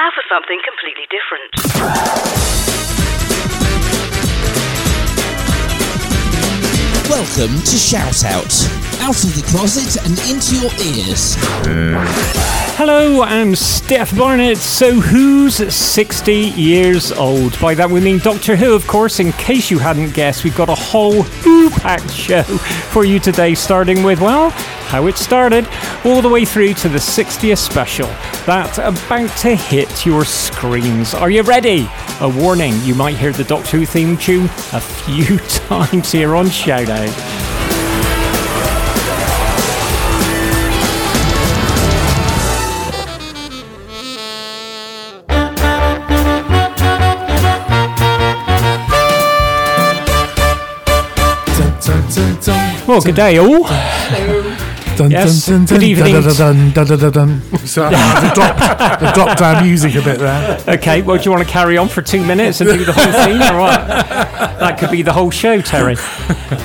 now for something completely different. Welcome to Shout Out. Out of the closet and into your ears. Hello, I'm Steph Barnett. So, who's 60 years old? By that we mean Doctor Who, of course. In case you hadn't guessed, we've got a whole Who packed show for you today, starting with, well, how it started, all the way through to the 60th special. That's about to hit your screens. Are you ready? A warning you might hear the Doctor Who theme tune a few times here on Shout Out. Well, good day, all. Dun, Yes, dun, dun, good evening. Dun, dun, dun, dun, dun, dun. So I've dropped, I've dropped our music a bit there. Okay, well, do you want to carry on for two minutes and do the whole thing? Or what? That could be the whole show, Terry.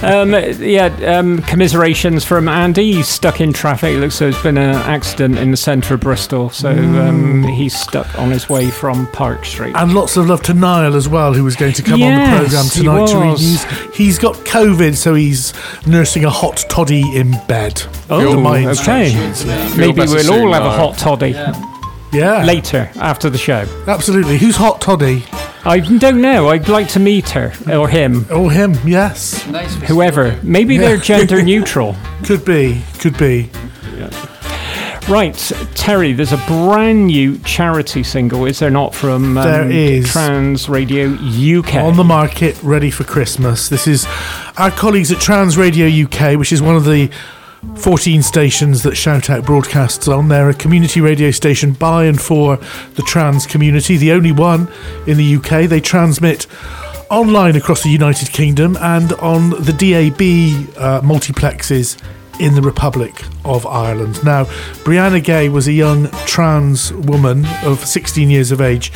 Um, yeah, um, commiserations from Andy. He's stuck in traffic. It looks like there's been an accident in the centre of Bristol, so um, he's stuck on his way from Park Street. And lots of love to Niall as well, who was going to come on the Yes, programme tonight to read news. He's got COVID, so he's nursing a hot toddy in bed. Oh, My okay. Maybe we'll soon, all have a hot toddy Yeah, later after the show. absolutely. Who's hot toddy? I don't know. I'd like to meet her or him, Oh, him. Yes, Nice whoever. Maybe they're gender neutral. could be, could be. Right, Terry, there's a brand new charity single, is there not, from um, There is. Trans Radio UK? on the market, ready for Christmas. This is our colleagues at Trans Radio UK, which is one of the 14 stations that Shout Out broadcasts on. They're a community radio station by and for the trans community, the only one in the UK. They transmit online across the United Kingdom and on the DAB uh, multiplexes in the Republic of Ireland. Now, Brianna Ghey was a young trans woman of 16 years of age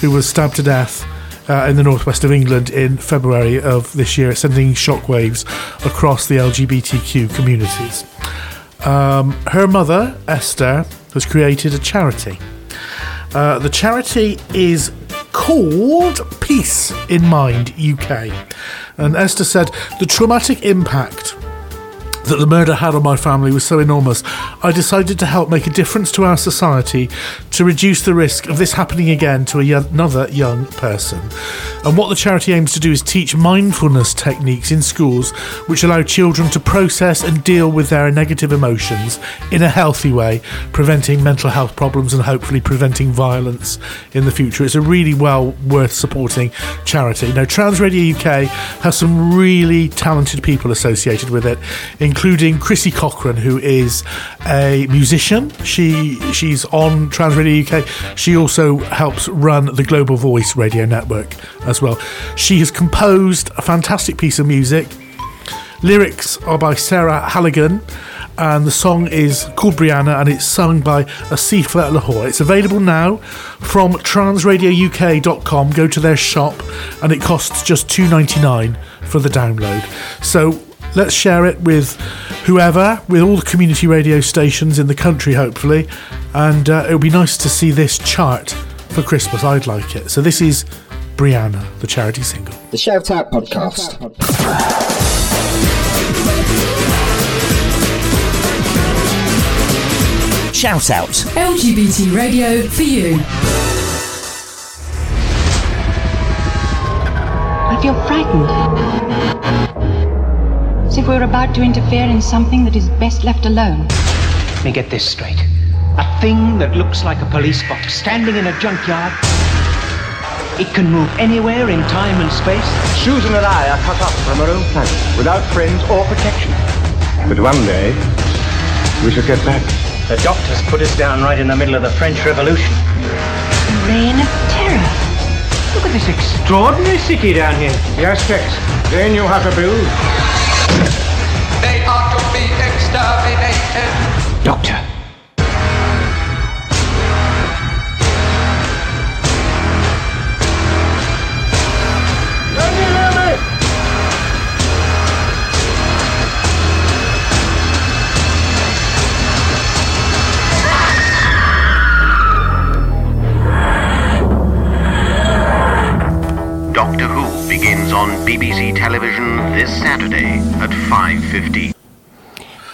who was stabbed to death uh, in the northwest of England in February of this year, sending shockwaves across the LGBTQ communities. Um, her mother, Esther, has created a charity. Uh, the charity is called Peace in Mind UK. And Esther said, The traumatic impact that the murder had on my family was so enormous, I decided to help make a difference to our society to reduce the risk of this happening again to another young person. And what the charity aims to do is teach mindfulness techniques in schools which allow children to process and deal with their negative emotions in a healthy way, preventing mental health problems and hopefully preventing violence in the future. It's a really well worth supporting charity. Now, Trans Radio UK has some really talented people associated with it, including Chrissy Cochran, who is a musician. She she's on Trans Radio UK. She also helps run the Global Voice radio network as well. She has composed a fantastic piece of music. Lyrics are by Sarah Halligan, and the song is called Brianna, and it's sung by Asifa Lahore. It's available now from transradiouk.com. Go to their shop, and it costs just two ninety nine for the download. So let's share it with whoever, with all the community radio stations in the country, hopefully, and uh, it would be nice to see this chart for Christmas. I'd like it. So this is Brianna, the charity single. The Shout Out Podcast. Shout Out. LGBT radio for you. I feel frightened. As if we were about to interfere in something that is best left alone. Let me get this straight. A thing that looks like a police box standing in a junkyard. It can move anywhere in time and space. Susan and I are cut off from our own planet, without friends or protection. But one day, we shall get back. The doctors put us down right in the middle of the French Revolution. Reign of terror. Look at this extraordinary city down here. Yes, Tex. Then you have to build. They are to be exterminated. Doctor. Doctor Who begins on BBC television this Saturday at 5.15.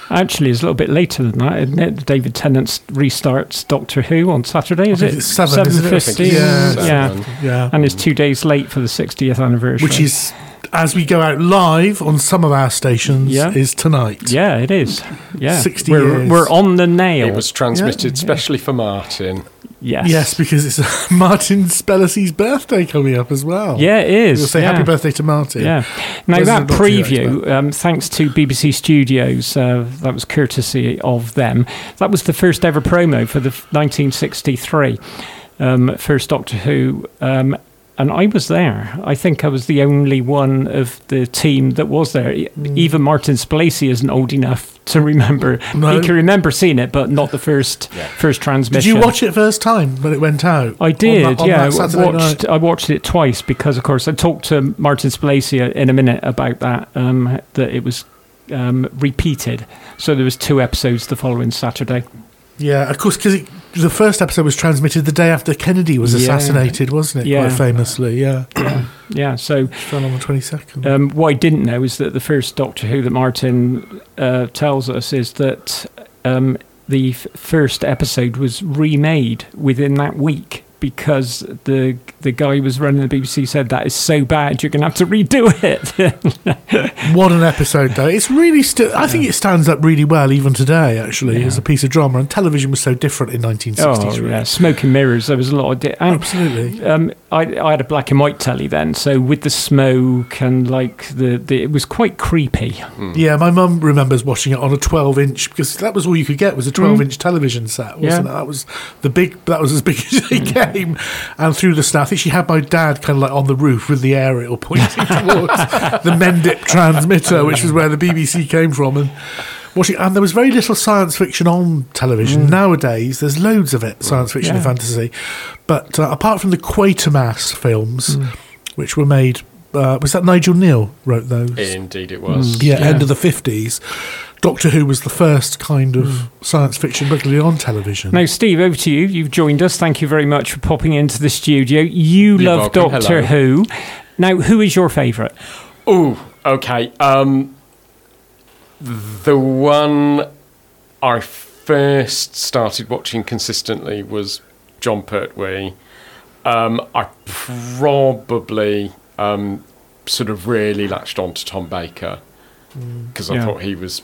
Actually, it's a little bit later than that, isn't it? David Tennant restarts Doctor Who on Saturday, is it? it's seven, isn't it? I think 7.50? it's yeah. seven. Yeah. And it's two days late for the 60th anniversary. Which is, as we go out live on some of our stations, Yeah. is tonight. Yeah, it is. Yeah. 60 we're, years. We're on the nail. It was transmitted specially for Martin. Yes. Yes, because it's Martin Spellacy's birthday coming up as well. Yeah, it is. We'll say yeah. happy birthday to Martin. Yeah. Now President that preview, um, thanks to BBC Studios, uh, that was courtesy of them. That was the first ever promo for the 1963 um, first Doctor Who. Um, and I was there. I think I was the only one of the team that was there. E- Even Martin Spalacy isn't old enough to remember. No. He can remember seeing it, but not the first first transmission. Did you watch it first time when it went out? I did, On that- on yeah. I watched. night? I watched it twice because, of course, I talked to Martin Spalacia in a minute about that. Um, that it was um, repeated, so there was two episodes the following Saturday. Yeah, of course, because the first episode was transmitted the day after Kennedy was Yeah. assassinated, wasn't it? Yeah. Quite famously, yeah. Yeah, so fell on the twenty second. Um, what I didn't know is that the first Doctor Who that Martin uh, tells us is that um, the f- first episode was remade within that week because the the guy who was running the BBC said that is so bad you're going to have to redo it. What an episode, though! It's really still. I think it stands up really well even today. Actually, as a piece of drama, and television was so different in Oh 1963. yeah, smoke and mirrors. There was a lot of di- and, Absolutely. Um, I, I had a black and white telly then, so with the smoke and like the, the it was quite creepy. Hmm. Yeah, my mum remembers watching it on a 12 inch because that was all you could get was a hmm. 12 inch television set, wasn't Yeah. it? That was the big. That was as big as it came. And through the snow, I think she had my dad kind of like on the roof with the aerial pointing towards the Mendip transmitter, which was where the BBC came from, and. Watching, and there was very little science fiction on television. Nowadays, there's loads of it, science fiction and fantasy. But uh, apart from the Quatermass films, which were made, uh, was that Nigel Kneale wrote those? Indeed, it was. Mm. Yeah, end of the 50s. Doctor Who was the first kind of science fiction regularly on television. Now, Steve, over to you. You've joined us. Thank you very much for popping into the studio. You You're love welcome. Doctor Who. Now, who is your favourite? Oh, okay. Um, the one I first started watching consistently was Jon Pertwee. Um, I probably um, sort of really latched on to Tom Baker because I Yeah. thought he was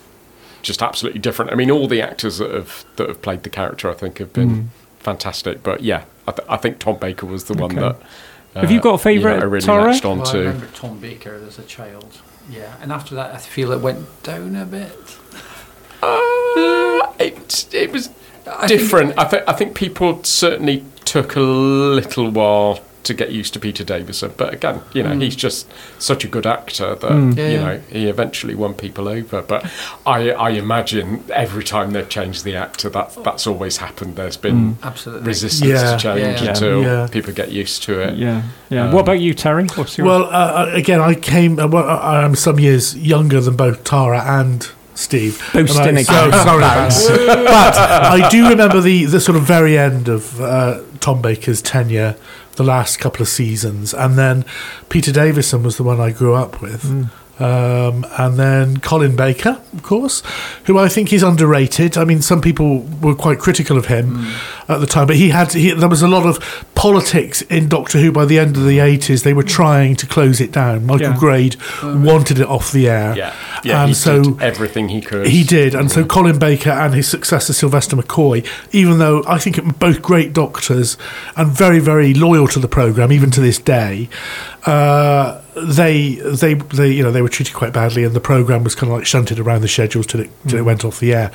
just absolutely different. I mean, all the actors that have that have played the character, I think, have been Mm. fantastic. But yeah, I, th- I think Tom Baker was the one Okay. that. Have you got a know, favourite, I really Tara? latched on Well, I to. remember Tom Baker as a child. Yeah, and after that, I feel it went down a bit. Uh, it, it was I think- different. I think I think people certainly took a little while to get used to Peter Davison, but again, you know, Mm. he's just such a good actor that Mm. Yeah, you yeah. know he eventually won people over. But I, I imagine every time they've changed the actor, that's that's always happened. There's been Absolutely. resistance Yeah. to change Yeah. until Yeah. people get used to it. Yeah, yeah. Um, what about you, Terry? What's your Well, uh, again, I came. Uh, well, I- I'm some years younger than both Tara and Steve. Boasting And again. so- sorry, but I do remember the the sort of very end of uh, Tom Baker's tenure, the last couple of seasons, and then Peter Davison was the one I grew up with. Mm. Um, and then Colin Baker, of course, who I think is underrated. I mean, some people were quite critical of him at the time, but he had he, there was a lot of politics in Doctor Who by the end of the eighties. They were trying to close it down. Michael Yeah. Grade wanted it off the air, Yeah, yeah. and he so did everything he could. he did, and so Colin Baker and his successor Sylvester McCoy, even though I think it- both great doctors and very very loyal to the program, even to this day, uh, they they they you know they were treated quite badly, and the program was kind of like shunted around the schedules till it till it went off the air.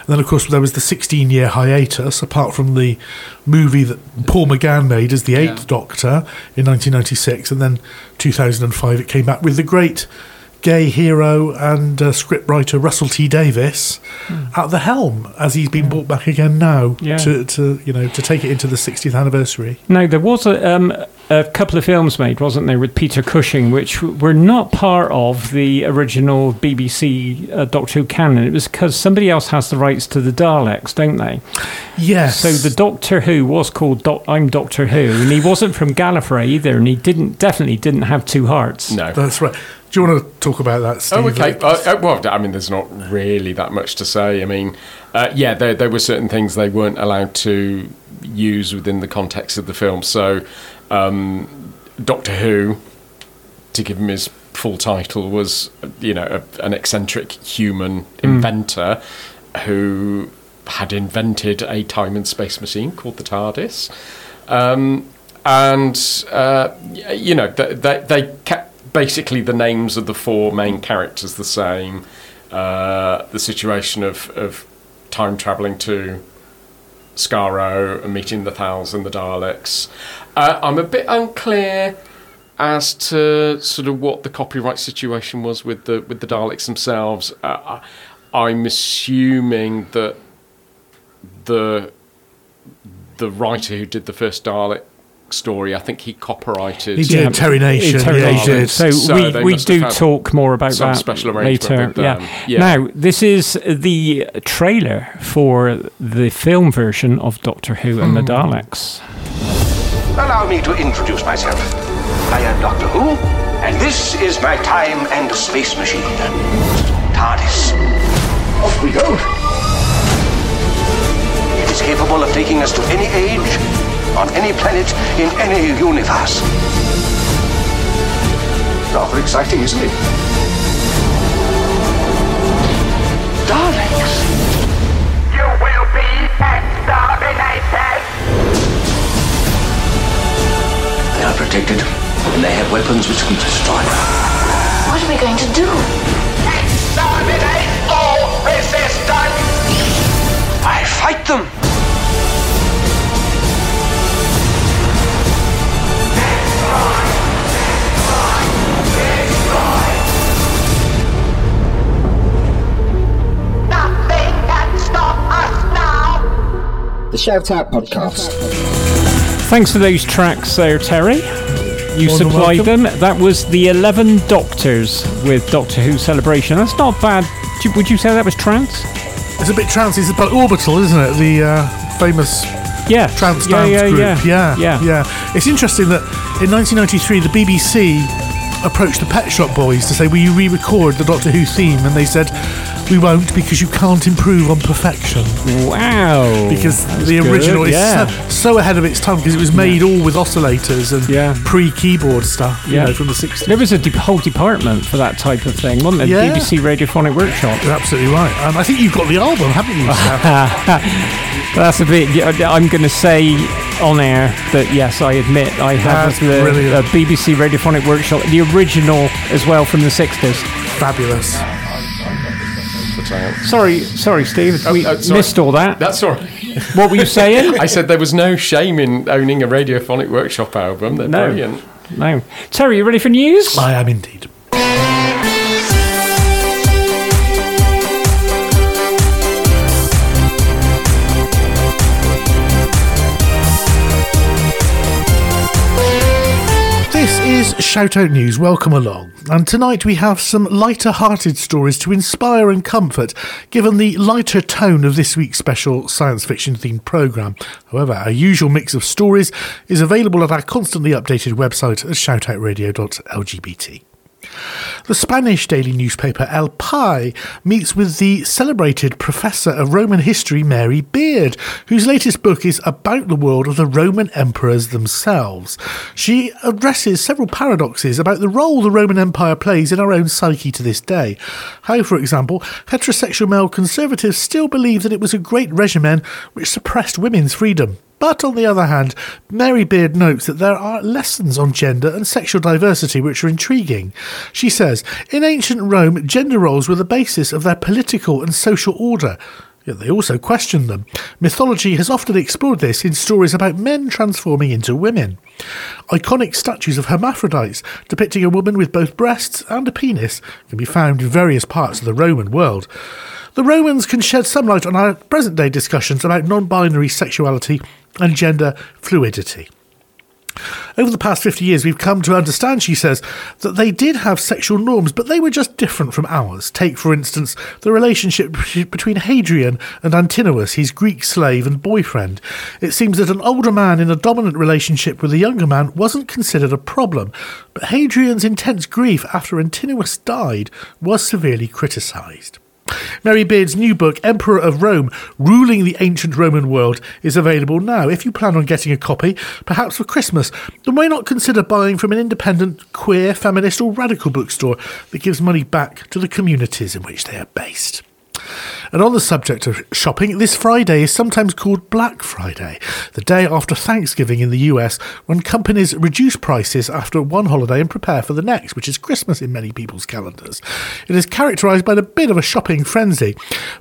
And then of course there was the 16 year hiatus, apart from the movie that Paul McGann made as the Eighth Doctor in 1996, and then 2005 it came back with the great gay hero and uh, scriptwriter Russell T Davies at the helm, as he's been brought back again now Yeah. to, to you know to take it into the 60th anniversary. Now there was a um, a couple of films made, wasn't there, with Peter Cushing, which were not part of the original BBC uh, Doctor Who canon. It was because somebody else has the rights to the Daleks, don't they? Yes. So the Doctor Who was called Doc- I'm Doctor Who, and he wasn't from Gallifrey either, and he didn't definitely didn't have two hearts. No. That's right. Do you want to talk about that, Steve? Oh, okay. Uh, uh, well, I mean, there's not really that much to say. I mean, uh, yeah, there, there were certain things they weren't allowed to use within the context of the film. So, um, Doctor Who, to give him his full title, was you know a, an eccentric human inventor who had invented a time and space machine called the TARDIS. Um, and uh, you know they, they, they kept basically the names of the four main characters the same. Uh, the situation of, of time traveling to Skaro and meeting the Thals and the Daleks. Uh, I'm a bit unclear as to sort of what the copyright situation was with the with the Daleks themselves. Uh, I'm assuming that the the writer who did the first Dalek story, I think he copyrighted. He did, Terry Nation, Terry yeah, Nation. did. So, So we, we do talk more about some that special arrangement later. with them. Yeah. Yeah. Now, this is the trailer for the film version of Doctor Who and the Hmm. Daleks. Allow me to introduce myself. I am Doctor Who, and this is my time and space machine. TARDIS. Off we go. It is capable of taking us to any age, on any planet, in any universe. Rather exciting, isn't it? Daleks. You will be exterminated! They are protected, and they have weapons which can destroy. What are we going to do? Exterminate all resistance! I fight them. The Shout Out Podcast. Thanks for those tracks there, Terry. You More supplied them. That was the 11 Doctors with Doctor Who Celebration. That's not bad. Would you say that was trance? It's a bit trance. It's about Orbital, isn't it? The uh, famous Yeah. trans yeah, dance yeah, group. yeah, yeah, yeah. It's interesting that in 1993, the BBC approached the Pet Shop Boys to say, "Will you re-record the Doctor Who theme?" And they said, "We won't because you can't improve on perfection." Wow. Because That's the good, original is yeah. so, so ahead of its time because it was made all with oscillators and Yeah. pre-keyboard stuff, you Yeah. know, from the 60s. There was a de- whole department for that type of thing, wasn't there? Yeah. BBC Radiophonic Workshop. You're absolutely right. Um, I think you've got the album, haven't you? That's a bit. I'm going to say on air that yes, I admit I have the brilliant. uh, BBC Radiophonic Workshop, the original as well from the 60s. Fabulous. Sorry, sorry, Steve. we uh, sorry. missed all that. That's all right. What were you saying? I said there was no shame in owning a radiophonic workshop album. They're No. brilliant. no. Terry, you ready for news? I am indeed. This is Shoutout News. Welcome along. And tonight we have some lighter hearted stories to inspire and comfort, given the lighter tone of this week's special science fiction themed programme. However, our usual mix of stories is available at our constantly updated website at shoutoutradio.lgbt. The Spanish daily newspaper El Pai meets with the celebrated professor of Roman history Mary Beard, whose latest book is about the world of the Roman emperors themselves. She addresses several paradoxes about the role the Roman Empire plays in our own psyche to this day. How, for example, heterosexual male conservatives still believe that it was a great regimen which suppressed women's freedom. But on the other hand, Mary Beard notes that there are lessons on gender and sexual diversity which are intriguing. She says, In ancient Rome, gender roles were the basis of their political and social order. Yet they also questioned them. Mythology has often explored this in stories about men transforming into women. Iconic statues of hermaphrodites depicting a woman with both breasts and a penis can be found in various parts of the Roman world. The Romans can shed some light on our present day discussions about non binary sexuality and gender fluidity. Over the past 50 years, we've come to understand, she says, that they did have sexual norms, but they were just different from ours. Take, for instance, the relationship between Hadrian and Antinous, his Greek slave and boyfriend. It seems that an older man in a dominant relationship with a younger man wasn't considered a problem, but Hadrian's intense grief after Antinous died was severely criticised. Mary Beard's new book, Emperor of Rome Ruling the Ancient Roman World, is available now. If you plan on getting a copy, perhaps for Christmas, then why not consider buying from an independent, queer, feminist, or radical bookstore that gives money back to the communities in which they are based? And on the subject of shopping, this Friday is sometimes called Black Friday, the day after Thanksgiving in the US, when companies reduce prices after one holiday and prepare for the next, which is Christmas in many people's calendars. It is characterized by a bit of a shopping frenzy.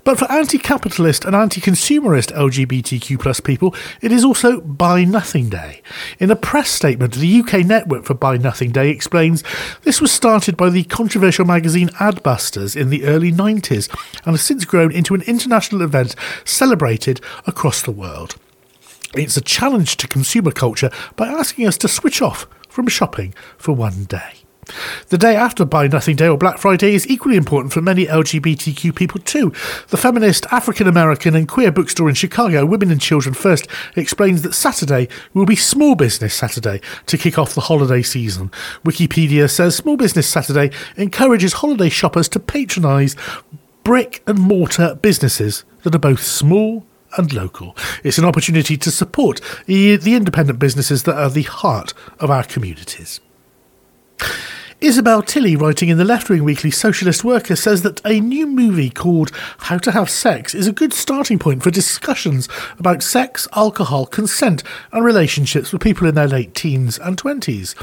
But for anti capitalist and anti consumerist LGBTQ plus people, it is also Buy Nothing Day. In a press statement, the UK network for Buy Nothing Day explains this was started by the controversial magazine Adbusters in the early 90s and since grown into an international event celebrated across the world. It's a challenge to consumer culture by asking us to switch off from shopping for one day. The day after Buy Nothing Day or Black Friday is equally important for many LGBTQ people too. The feminist African American and queer bookstore in Chicago, Women and Children First, explains that Saturday will be Small Business Saturday to kick off the holiday season. Wikipedia says Small Business Saturday encourages holiday shoppers to patronise brick and mortar businesses that are both small and local. It's an opportunity to support the, independent businesses that are the heart of our communities. Isabel Tilley, writing in the left wing weekly Socialist Worker, says that a new movie called How to Have Sex is a good starting point for discussions about sex, alcohol, consent, and relationships for people in their late teens and 20s.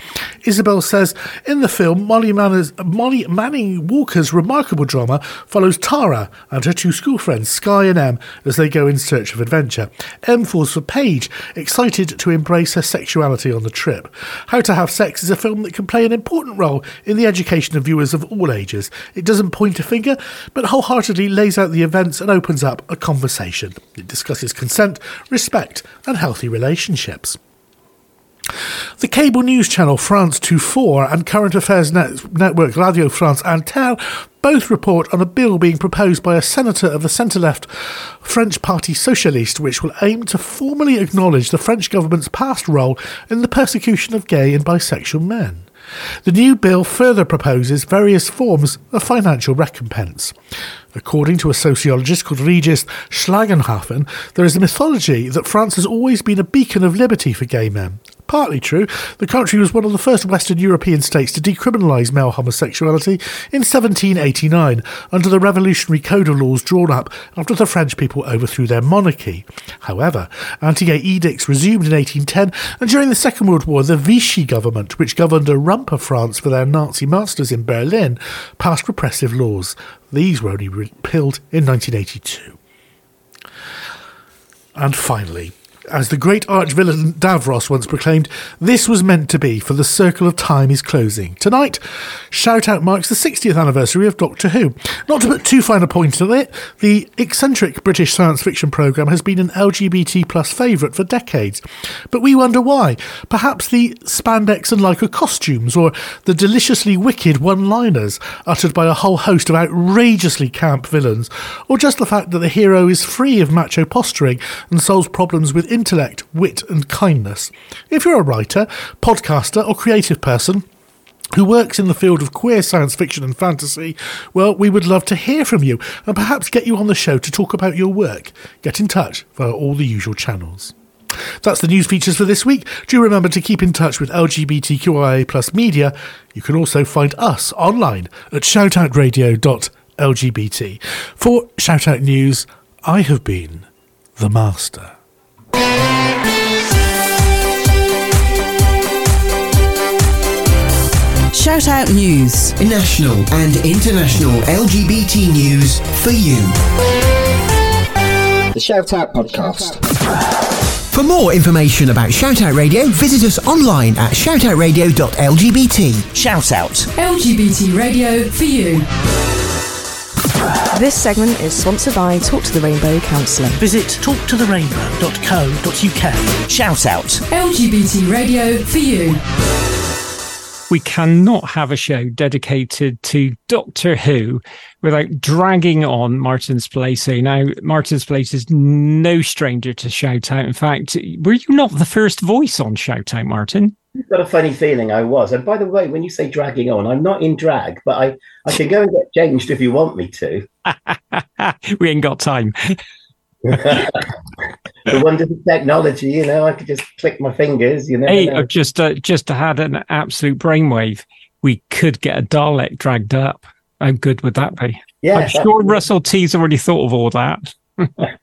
Isabel says in the film, Molly, Molly Manning Walker's remarkable drama follows Tara and her two school friends, Sky and Em, as they go in search of adventure. Em falls for Paige, excited to embrace her sexuality on the trip. How to Have Sex is a film that can play an important role in the education of viewers of all ages. It doesn't point a finger, but wholeheartedly lays out the events and opens up a conversation. It discusses consent, respect, and healthy relationships. The cable news channel France 24 and current affairs net- network Radio France Inter both report on a bill being proposed by a senator of the centre left French Parti Socialiste, which will aim to formally acknowledge the French government's past role in the persecution of gay and bisexual men. The new bill further proposes various forms of financial recompense. According to a sociologist called Regis Schlagdenhauffen, there is a mythology that France has always been a beacon of liberty for gay men. Partly true, the country was one of the first Western European states to decriminalise male homosexuality in 1789 under the revolutionary code of laws drawn up after the French people overthrew their monarchy. However, anti gay edicts resumed in 1810, and during the Second World War, the Vichy government, which governed a rump of France for their Nazi masters in Berlin, passed repressive laws. These were only repealed in 1982. And finally, as the great arch-villain Davros once proclaimed, this was meant to be, for the circle of time is closing. Tonight, Shout Out marks the 60th anniversary of Doctor Who. Not to put too fine a point on it, the eccentric British science fiction programme has been an LGBT plus favourite for decades. But we wonder why. Perhaps the spandex and Lycra costumes, or the deliciously wicked one-liners uttered by a whole host of outrageously camp villains, or just the fact that the hero is free of macho posturing and solves problems with intellect, wit, and kindness. If you're a writer, podcaster, or creative person, who works in the field of queer science fiction and fantasy, well, we would love to hear from you and perhaps get you on the show to talk about your work. Get in touch via all the usual channels. That's the news features for this week. Do remember to keep in touch with LGBTQIA plus media. You can also find us online at shoutoutradio.lgbt. For Shoutout News, I have been the Master. Shout Out News. National and international LGBT news for you. The Shout Out Podcast. For more information about Shout Out Radio, visit us online at shoutoutradio.lgbt. Shout Out. LGBT radio for you. This segment is sponsored by Talk to the Rainbow Counselling. Visit talktotherainbow.co.uk. Shout out. LGBT radio for you. We cannot have a show dedicated to Doctor Who without dragging on Martin Spacey. Now, Martin Spacey is no stranger to Shout Out. In fact, were you not the first voice on Shout Out, Martin? I've got a funny feeling I was. And by the way, when you say dragging on, I'm not in drag, but I, I can go and get changed if you want me to. we ain't got time. the wonders of technology, you know, I could just click my fingers, you know. Hey, I've just uh, just had an absolute brainwave. We could get a Dalek dragged up. How good would that be? Yeah, I'm sure Russell T's already thought of all that. the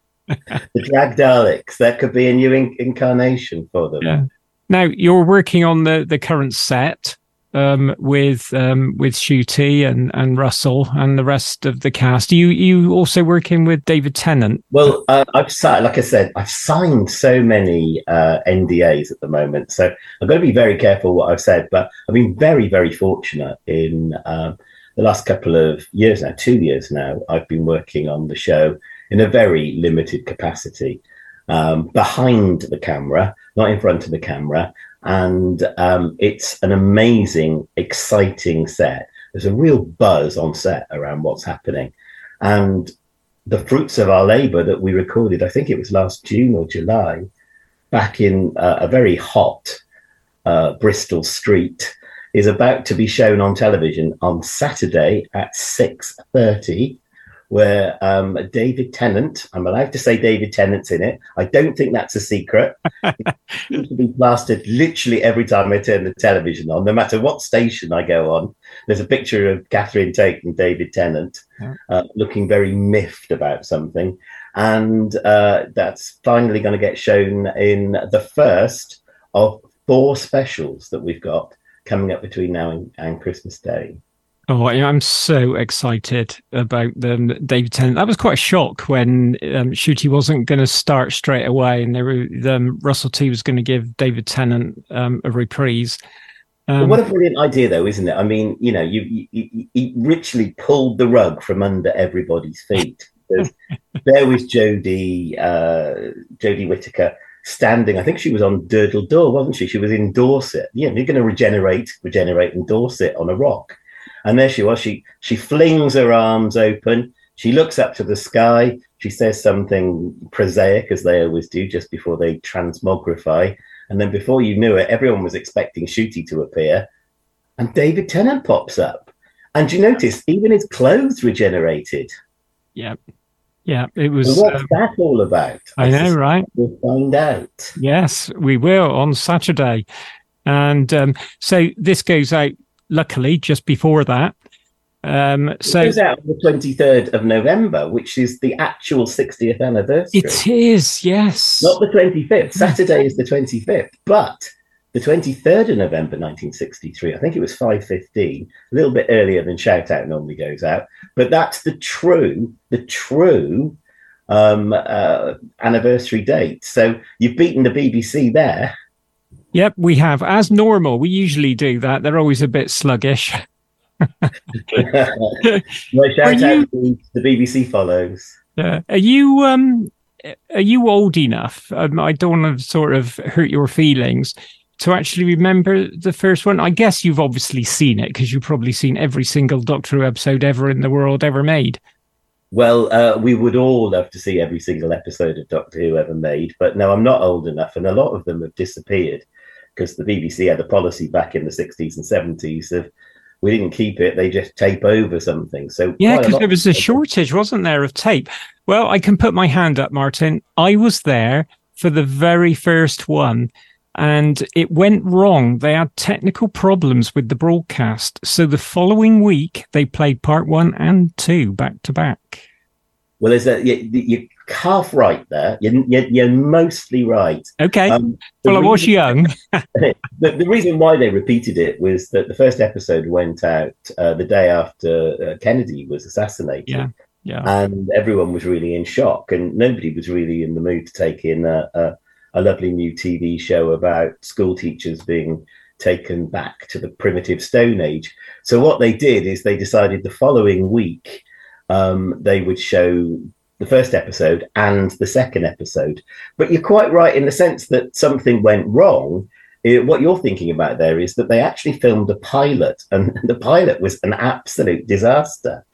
drag Daleks, that could be a new in- incarnation for them. Yeah. Now you're working on the the current set um, with um, with Ncuti and and Russell and the rest of the cast. You you also working with David Tennant? Well, uh, I've signed, like I said, I've signed so many uh, NDAs at the moment, so I've got to be very careful what I've said. But I've been very very fortunate in um, the last couple of years now, two years now. I've been working on the show in a very limited capacity. Um, behind the camera, not in front of the camera, and um, it's an amazing, exciting set. There's a real buzz on set around what's happening, and the fruits of our labour that we recorded. I think it was last June or July, back in uh, a very hot uh, Bristol street, is about to be shown on television on Saturday at six thirty where um, David Tennant, I'm allowed to say David Tennant's in it. I don't think that's a secret. it seems to be plastered literally every time I turn the television on, no matter what station I go on. There's a picture of Catherine Tate and David Tennant uh, looking very miffed about something. And uh, that's finally going to get shown in the first of four specials that we've got coming up between now and, and Christmas Day. Oh, I'm so excited about them, David Tennant. That was quite a shock when um, Ncuti wasn't going to start straight away, and were um, Russell T was going to give David Tennant um, a reprise. Um, what a brilliant idea, though, isn't it? I mean, you know, you, you, you, you richly pulled the rug from under everybody's feet. There was Jodie, uh, Jodie Whittaker standing. I think she was on Durdle Door, wasn't she? She was in Dorset. Yeah, you're going to regenerate, regenerate in Dorset on a rock. And there she was. She she flings her arms open. She looks up to the sky. She says something prosaic, as they always do, just before they transmogrify. And then before you knew it, everyone was expecting Ncuti to appear. And David Tennant pops up. And you notice even his clothes regenerated. yeah, yeah, it was. So what's um, that all about? I know, right? We'll find out. Yes, we will on Saturday. And um, so this goes out, luckily, just before that. Um, so it goes out on the 23rd of November, which is the actual 60th anniversary. it is, yes. Not the 25th. Saturday is the 25th, but the 23rd of November 1963, I think it was 5.15, a little bit earlier than Shout Out normally goes out. But that's the true, the true um, uh, anniversary date. So you've beaten the BBC there. Yep, we have. As normal, we usually do that. They're always a bit sluggish. well, shout Are out to the BBC follows. Uh, are you um are you old enough? Um, I don't want to sort of hurt your feelings to actually remember the first one. I guess you've obviously seen it because you've probably seen every single Doctor Who episode ever in the world ever made. Well, uh, we would all love to see every single episode of Doctor Who ever made, but no, I'm not old enough, and a lot of them have disappeared because the BBC had a policy back in the 60s and 70s of we didn't keep it; they just tape over something. So Yeah, because there was a shortage, wasn't there, of tape? Well, I can put my hand up, Martin. I was there for the very first one, and it went wrong. They had technical problems with the broadcast. So the following week, they played part one and two back to back. Well, there's a you, you're half right there. You're, you're, you're mostly right. Okay. Um, well, I was young. the, the reason why they repeated it was that the first episode went out uh, the day after uh, Kennedy was assassinated. Yeah. Yeah. and everyone was really in shock, and nobody was really in the mood to take in a, a, a lovely new TV show about school teachers being taken back to the primitive Stone Age. So what they did is they decided the following week um, they would show the first episode and the second episode. But you're quite right in the sense that something went wrong. Eh, what you're thinking about there is that they actually filmed a pilot, and the pilot was an absolute disaster.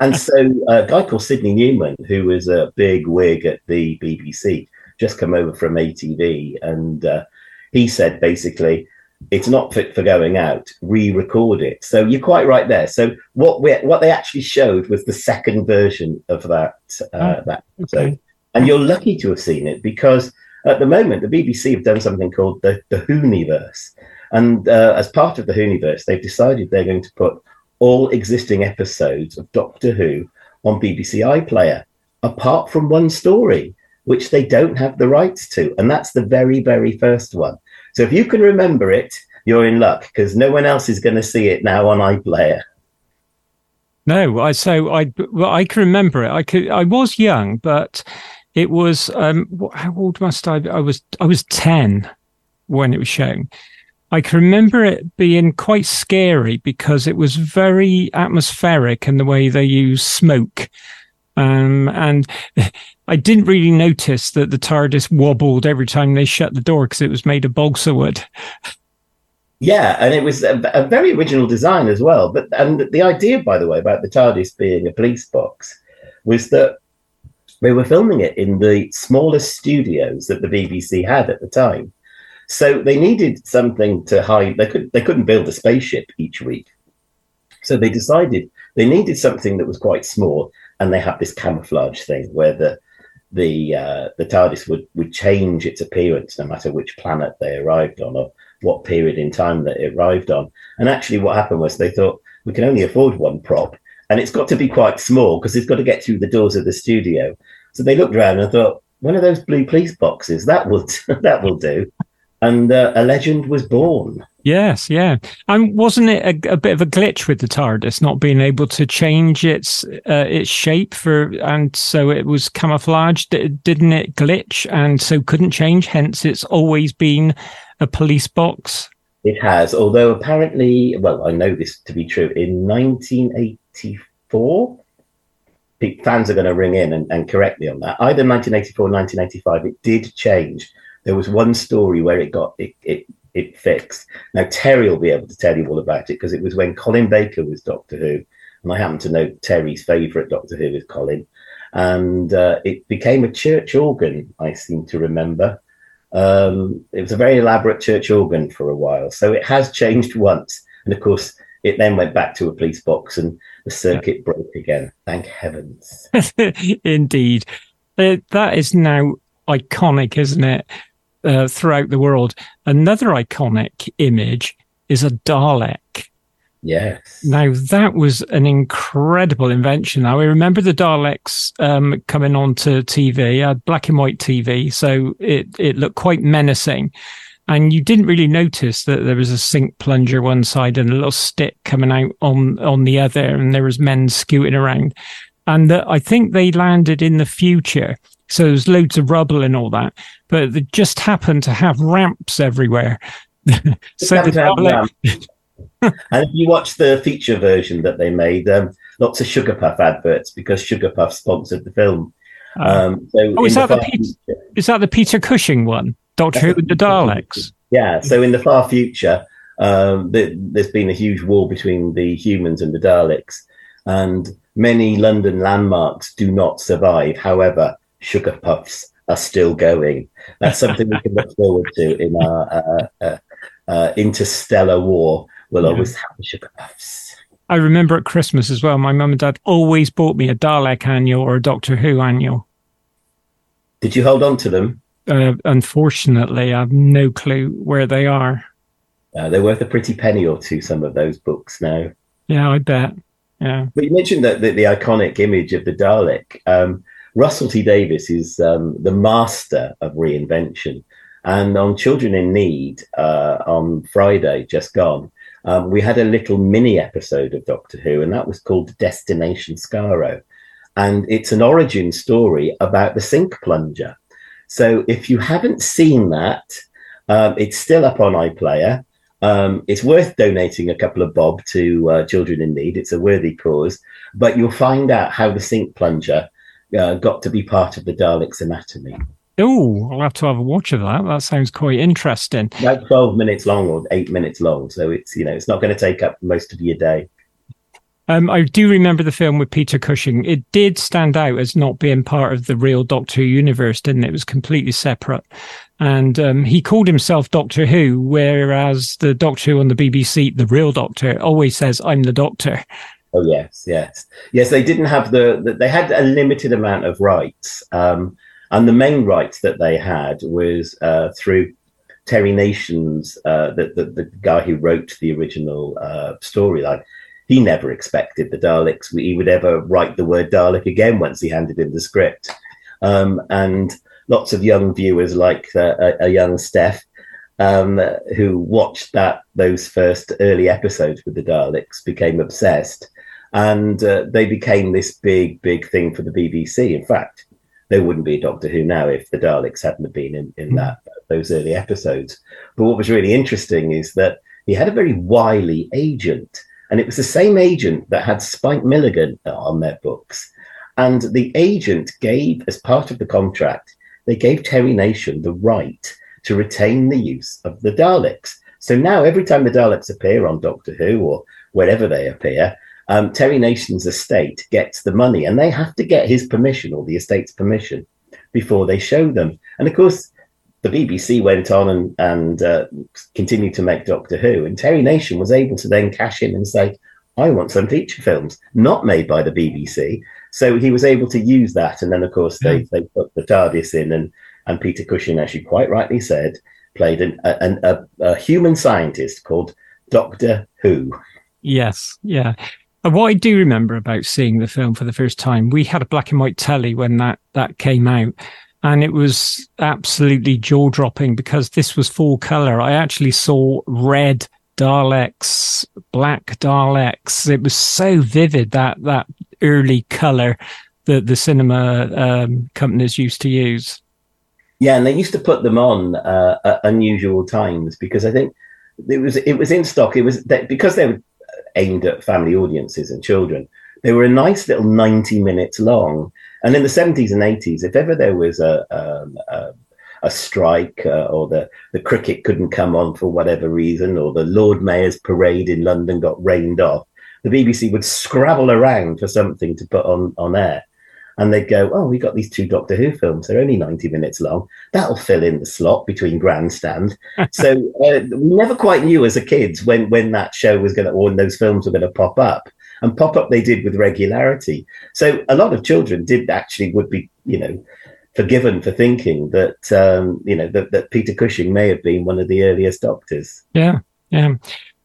and so a guy called Sydney Newman, who was a big wig at the BBC, just come over from ATV, and uh, he said basically, it's not fit for going out. Re-record it. So you're quite right there. So what we what they actually showed was the second version of that uh, Oh, that episode, and you're lucky to have seen it because at the moment the BBC have done something called the the Whoniverse, and uh, as part of the Whoniverse, they've decided they're going to put all existing episodes of Doctor Who on BBC iPlayer, apart from one story which they don't have the rights to, and that's the very very first one. So if you can remember it, you're in luck because no one else is going to see it now on iPlayer. No, I so I well, I can remember it. I could I was young, but it was um how old must I be? I was I was 10 when it was shown. I can remember it being quite scary because it was very atmospheric in the way they use smoke. Um, and I didn't really notice that the TARDIS wobbled every time they shut the door because it was made of balsa wood. Yeah, and it was a, a very original design as well. But and the idea, by the way, about the TARDIS being a police box was that they were filming it in the smallest studios that the BBC had at the time. So they needed something to hide. They could they couldn't build a spaceship each week, so they decided they needed something that was quite small, and they had this camouflage thing where the the uh, the TARDIS would would change its appearance no matter which planet they arrived on or what period in time that it arrived on. And actually, what happened was they thought we can only afford one prop, and it's got to be quite small because it's got to get through the doors of the studio. So they looked around and thought, one of those blue police boxes that will that will do. And uh, a legend was born. Yes, yeah. And wasn't it a, a bit of a glitch with the TARDIS not being able to change its uh, its shape for, and so it was camouflaged, didn't it glitch, and so couldn't change. Hence, it's always been a police box. It has, although apparently, well, I know this to be true. In 1984, fans are going to ring in and, and correct me on that. Either 1984 or 1985, it did change. There was one story where it got it it, it fixed. Now Terry will be able to tell you all about it because it was when Colin Baker was Doctor Who, and I happen to know Terry's favourite Doctor Who is Colin, and uh, it became a church organ. I seem to remember. Um, it was a very elaborate church organ for a while, so it has changed once, and of course, it then went back to a police box, and the circuit broke again. Thank heavens. Indeed, uh, that is now iconic, isn't it? Uh, throughout the world, another iconic image is a Dalek. Yes. Now that was an incredible invention. Now I remember the Daleks um, coming onto TV, uh, black and white TV, so it it looked quite menacing, and you didn't really notice that there was a sink plunger one side and a little stick coming out on on the other, and there was men scooting around, and that I think they landed in the future. So there's loads of rubble and all that, but they just happened to have ramps everywhere. so the to have Dalek- ramps. and if you watch the feature version that they made, um, lots of Sugar Puff adverts because Sugar Puff sponsored the film. Um, so Oh, is that the Peter, future- is that the Peter Cushing one? Doctor Who and the Daleks. Yeah, so in the far future, um, th- there's been a huge war between the humans and the Daleks, and many London landmarks do not survive. However, Sugar Puffs are still going. That's something we can look forward to in our uh, uh, uh, interstellar war. We'll always have Sugar Puffs. I remember at Christmas as well. My mum and dad always bought me a Dalek annual or a Doctor Who annual. Did you hold on to them? Uh, unfortunately, I have no clue where they are. Uh, they're worth a pretty penny or two. Some of those books now. Yeah, I bet. Yeah. But you mentioned that the, the iconic image of the Dalek. Um, Russell T Davies is um, the master of reinvention. And on Children in Need uh, on Friday, just gone, um, we had a little mini episode of Doctor Who, and that was called Destination Skaro. And it's an origin story about the sink plunger. So if you haven't seen that, um, it's still up on iPlayer. Um, it's worth donating a couple of bob to uh, children in need. It's a worthy cause, but you'll find out how the sink plunger uh, got to be part of the Dalek's anatomy. Oh, I'll have to have a watch of that. That sounds quite interesting. Like 12 minutes long or eight minutes long. So it's, you know, it's not going to take up most of your day. Um, I do remember the film with Peter Cushing. It did stand out as not being part of the real Doctor Who universe, didn't it? It was completely separate. And um, he called himself Doctor Who, whereas the Doctor Who on the BBC, the real Doctor, always says, I'm the Doctor. Oh, yes, yes. Yes, they didn't have the, the they had a limited amount of rights. Um, and the main rights that they had was uh, through Terry Nations, uh, the, the, the guy who wrote the original uh, storyline he never expected the Daleks he would ever write the word Dalek again once he handed in the script. Um, and lots of young viewers, like a, a, young Steph, um, who watched that those first early episodes with the Daleks, became obsessed, and uh, they became this big, big thing for the BBC. In fact, there wouldn't be a Doctor Who now if the Daleks hadn't been in, in that those early episodes. But what was really interesting is that he had a very wily agent and it was the same agent that had Spike Milligan on their books. And the agent gave, as part of the contract, they gave Terry Nation the right to retain the use of the Daleks. So now, every time the Daleks appear on Doctor Who or wherever they appear, um, Terry Nation's estate gets the money, and they have to get his permission or the estate's permission before they show them. And of course, the BBC went on and, and uh, continued to make Doctor Who, and Terry Nation was able to then cash in and say, I want some feature films, not made by the BBC. So he was able to use that. And then, of course, they, they put the TARDIS in, and, and Peter Cushing, as you quite rightly said, played an, an, a, a human scientist called Doctor Who. Yes, yeah. And what I do remember about seeing the film for the first time, we had a black and white telly when that, that came out and it was absolutely jaw dropping because this was full color. I actually saw red Daleks, black Daleks. It was so vivid that that early color that the cinema um, companies used to use. Yeah, and they used to put them on uh, at unusual times because I think it was it was in stock. It was because they were aimed at family audiences and children. They were a nice little ninety minutes long and in the 70s and 80s, if ever there was a, um, a, a strike uh, or the, the cricket couldn't come on for whatever reason, or the Lord Mayor's parade in London got rained off, the BBC would scrabble around for something to put on, on air. And they'd go, Oh, we got these two Doctor Who films. They're only 90 minutes long. That'll fill in the slot between Grandstand. so uh, we never quite knew as a kids when, when that show was going to, or when those films were going to pop up and pop up they did with regularity. So a lot of children did actually would be, you know, forgiven for thinking that um, you know that, that Peter Cushing may have been one of the earliest doctors. Yeah, yeah.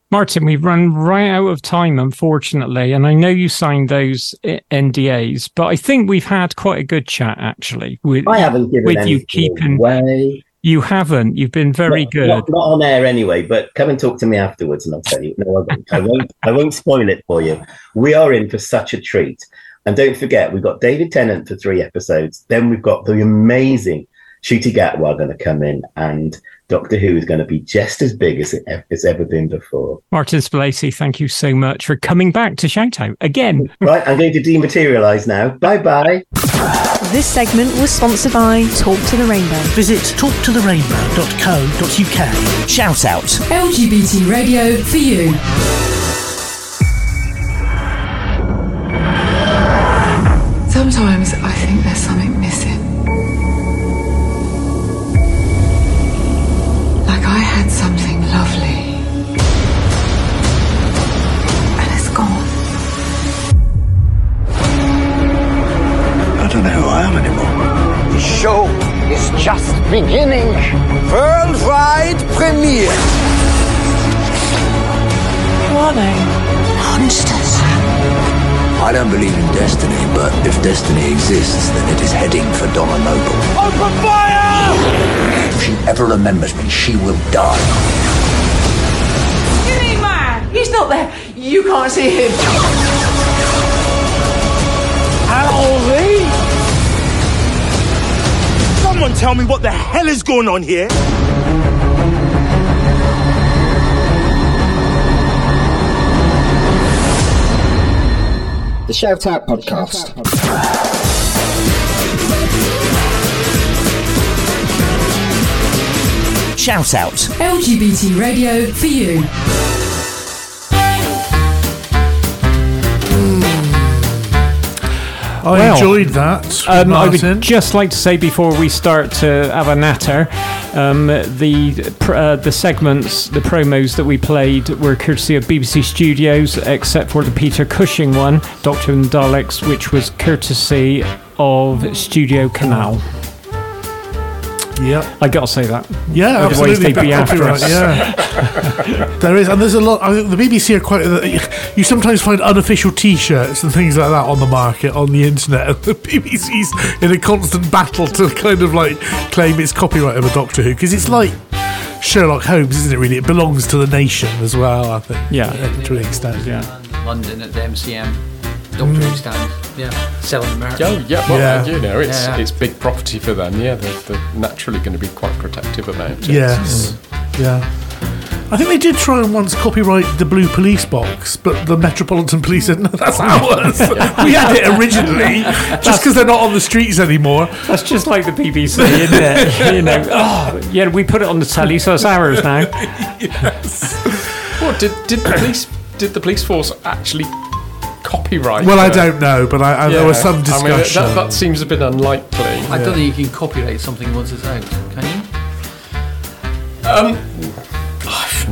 Martin, we've run right out of time, unfortunately, and I know you signed those eh, NDAs, but I think we've had quite a good chat actually. With, I haven't given with you keeping away. You haven't. You've been very not, good. Not, not, on air anyway, but come and talk to me afterwards, and I'll tell you. No, I won't. I won't. I won't spoil it for you. We are in for such a treat, and don't forget, we've got David Tennant for three episodes. Then we've got the amazing Ncuti Gatwa going to come in, and Doctor Who is going to be just as big as it's ever been before. Martin Spalacy, thank you so much for coming back to Shout Out again. Right, I'm going to dematerialise now. Bye bye. This segment was sponsored by Talk to the Rainbow. Visit talktotherainbow.co.uk. Shout out. LGBT radio for you. Sometimes I think there's something just beginning. Worldwide premiere. Who are they? Monsters. I don't believe in destiny, but if destiny exists, then it is heading for Donna Noble. Open fire! If she ever remembers me, she will die. You ain't mad. He's not there. You can't see him. How Howdy! Someone tell me what the hell is going on here? The Shout Out Podcast. Shout Out Podcast. Shout Out. LGBT radio for you. I Well, enjoyed that. Um, I would just like to say before we start to have a natter, um, the uh, the segments, the promos that we played were courtesy of BBC Studios, except for the Peter Cushing one, Doctor and Daleks, which was courtesy of Studio Canal. Yeah, I gotta say that. Yeah, otherwise absolutely. they'd be after us. Yeah, there is, and there's a lot. I think the BBC are quite. Uh, you sometimes find unofficial T-shirts and things like that on the market on the internet, and the BBC's in a constant battle to kind of like claim it's copyright of a Doctor Who because it's like Sherlock Holmes, isn't it? Really, it belongs to the nation as well. I think. Yeah. to an extent. Yeah. London at the MCM Doctor Who stand. Yeah, selling merch. Oh yeah, well Yeah. you know it's Yeah. it's big property for them. Yeah, they're, they're naturally going to be quite protective about it. Yes. Yeah. I think they did try and once copyright the blue police box, but the Metropolitan Police said, no, that's ours. we had it originally, just because they're not on the streets anymore. That's just like the BBC, isn't it? you know, oh, yeah, we put it on the telly, so it's ours now. Yes. What did did the police did the police force actually copyright? Well, I don't know, but I, I, there was some I mean, discussion. that, that seems a bit unlikely. I don't think you can copyright something once it's out, can you? Um, I've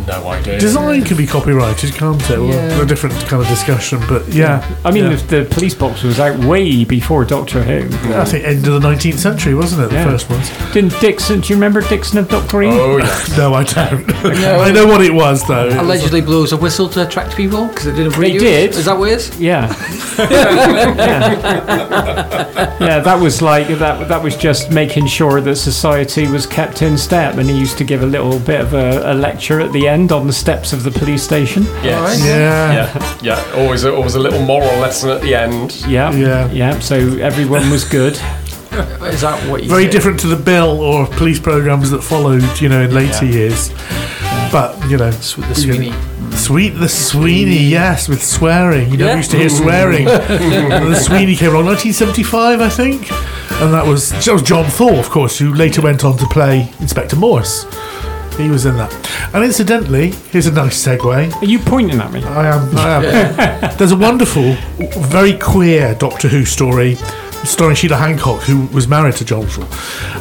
no idea. Design can be copyrighted, can't it? Well, Yeah. a different kind of discussion, but yeah. I mean, yeah. if the police box was out way before Doctor Who. I think end of the 19th century, wasn't it? The Yeah. first ones. Didn't Dixon? Do you remember Dixon of Dock Green? Oh yeah. no, I don't. I know what it was though. It was- Allegedly blows a whistle to attract people because it didn't They bring did. Is that what it is? Yeah. yeah. Yeah, that was like that. That was just making sure that society was kept in step, and he used to give a little bit of a, a lecture at the end on the steps of the police station. Yes. Yeah. Yeah. Yeah. Always a, always a little moral lesson at the end. Yeah, Yeah. yeah. So everyone was good. Is that what you very said? different to the bill or police programs that followed, you know, in later years. But you know, Sweet the Sweeney. Sweet the Sweeney, yes, with swearing. You never Yeah. used to hear swearing. and the Sweeney came along, 1975, I think, and that was that was John Thaw, of course, who later went on to play Inspector Morse. He was in that. And incidentally, here's a nice segue. Are you pointing at me? I am. I am. There's a wonderful, very queer Doctor Who story starring Sheila Hancock, who was married to John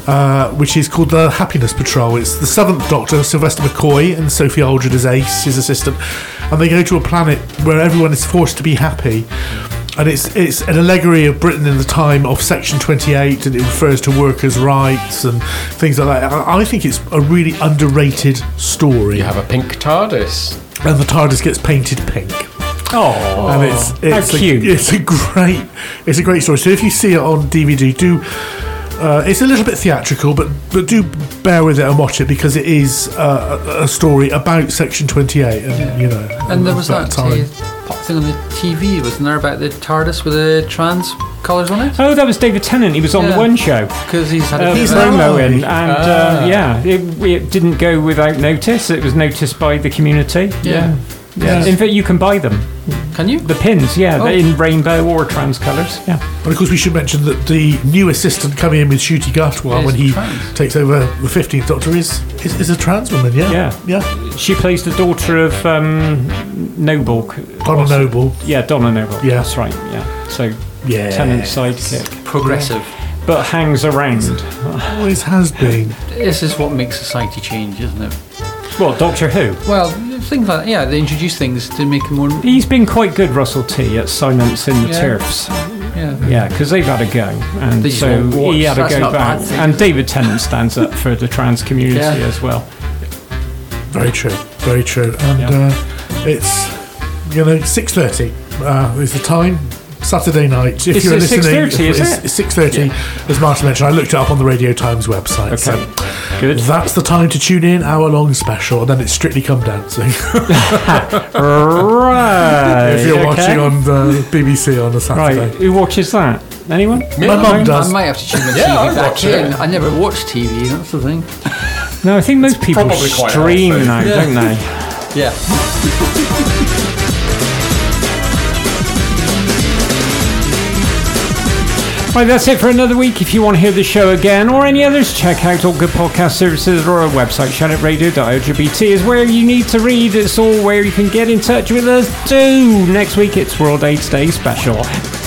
uh, which is called The Happiness Patrol. It's the seventh Doctor, Sylvester McCoy, and Sophie Aldred as Ace, his assistant, and they go to a planet where everyone is forced to be happy. And it's it's an allegory of Britain in the time of Section 28, and it refers to workers' rights and things like that. I I think it's a really underrated story. You have a pink TARDIS. And the TARDIS gets painted pink Oh, and it's it's how a, cute. it's a great it's a great story. So if you see it on DVD, do uh, it's a little bit theatrical, but but do bear with it and watch it because it is uh, a, a story about Section Twenty Eight, and you know, And there was that time. uh, pop thing on the TV, wasn't there, about the TARDIS with the trans colours on it? Oh, that was David Tennant. He was on the one show. Because he's had a Uh, bit of a- promoing, and Ah. uh, yeah, it, it didn't go without notice. It was noticed by the community. Yeah. Yeah. In fact, you can buy them. Can you? The pins, yeah, Oh. they're in rainbow or trans colours. Yeah. But of course, we should mention that the new assistant coming in with Ncuti Gatwa when he trans. takes over the Fifteenth Doctor is, is is a trans woman. Yeah, Yeah. yeah. She plays the daughter of um, Noble. Donna Noble. Yeah, Donna Noble. Yeah. That's right. Yeah. So Yeah. Tennant's sidekick, Progressive. but hangs around. Always has been. This is what makes society change, isn't it? What Doctor Who? Well, things like yeah, they introduce things to make it more. He's been quite good, Russell T, at Silence in the Yeah. Turfs. Yeah. Yeah, because they've had a go, and They just so won't watch. he had That's go not a back. thing. And David Tennant stands up for the trans community Yeah. as well. Very true. Very true. And Yeah. uh, it's you know six thirty uh, is the time. Saturday night. If It's you're at listening, 6:30, is it's it? six thirty. As Martin mentioned, I looked it up on the Radio Times website. Okay, So good. that's the time to tune in. Hour long special, and then it's strictly come dancing. right. if you're okay. watching on uh, the BBC on a Saturday. Right, who watches that? Anyone? My mum does. I might have to tune my Yeah, TV I'd back watch it. in. I never watch TV. That's the thing. No, I think most people stream healthy. now, Yeah. don't they? Yeah. Right, that's it for another week. If you want to hear the show again or any others, check out all good podcast services or our website, shoutout.radio.lgbt is where you need to read. It's all where you can get in touch with us too. Next week it's World AIDS Day special.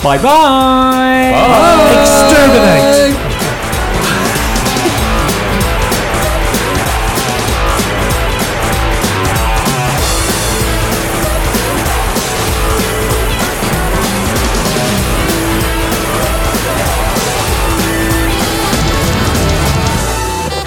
Bye bye. Exterminate.